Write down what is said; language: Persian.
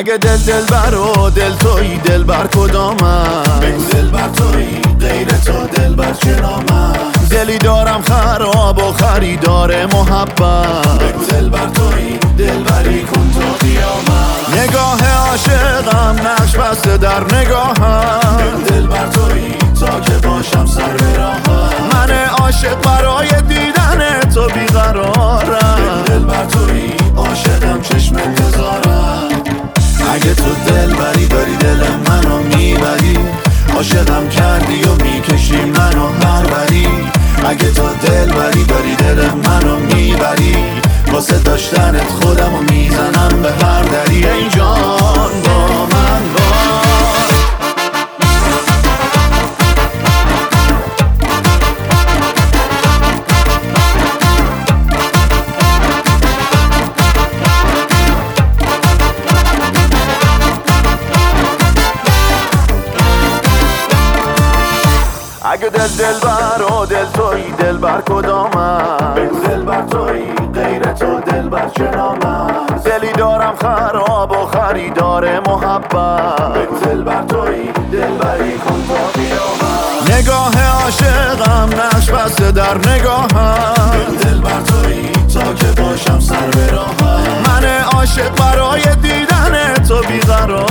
اگه دل دل بر و دل توی دل بر کدامم بگو دل بر توی غیر تو دل بر چرامم دلی دارم خراب و خریدار محبت. بگو دل بر توی دل بری دل بری بری دل منو می‌بری. عاشقم کردی و می‌کشی منو هر بری. اگه تو دل بری بری دل منو می‌بری. واسه داشتنت خودم و می‌زنم به هر دری. ای اگه دل دل بر و دل توی دل بر کدامم بگو دل بر توی غیر تو دل بر چنامم دلی دارم خراب و خریدار محبت. بگو دل بر توی دل بری کن تا قیامم نگاه عاشقم نقش بسته در نگاهم بگو دل بر توی تا که باشم سر به راهم من عاشق برای دیدن تو بیقرارم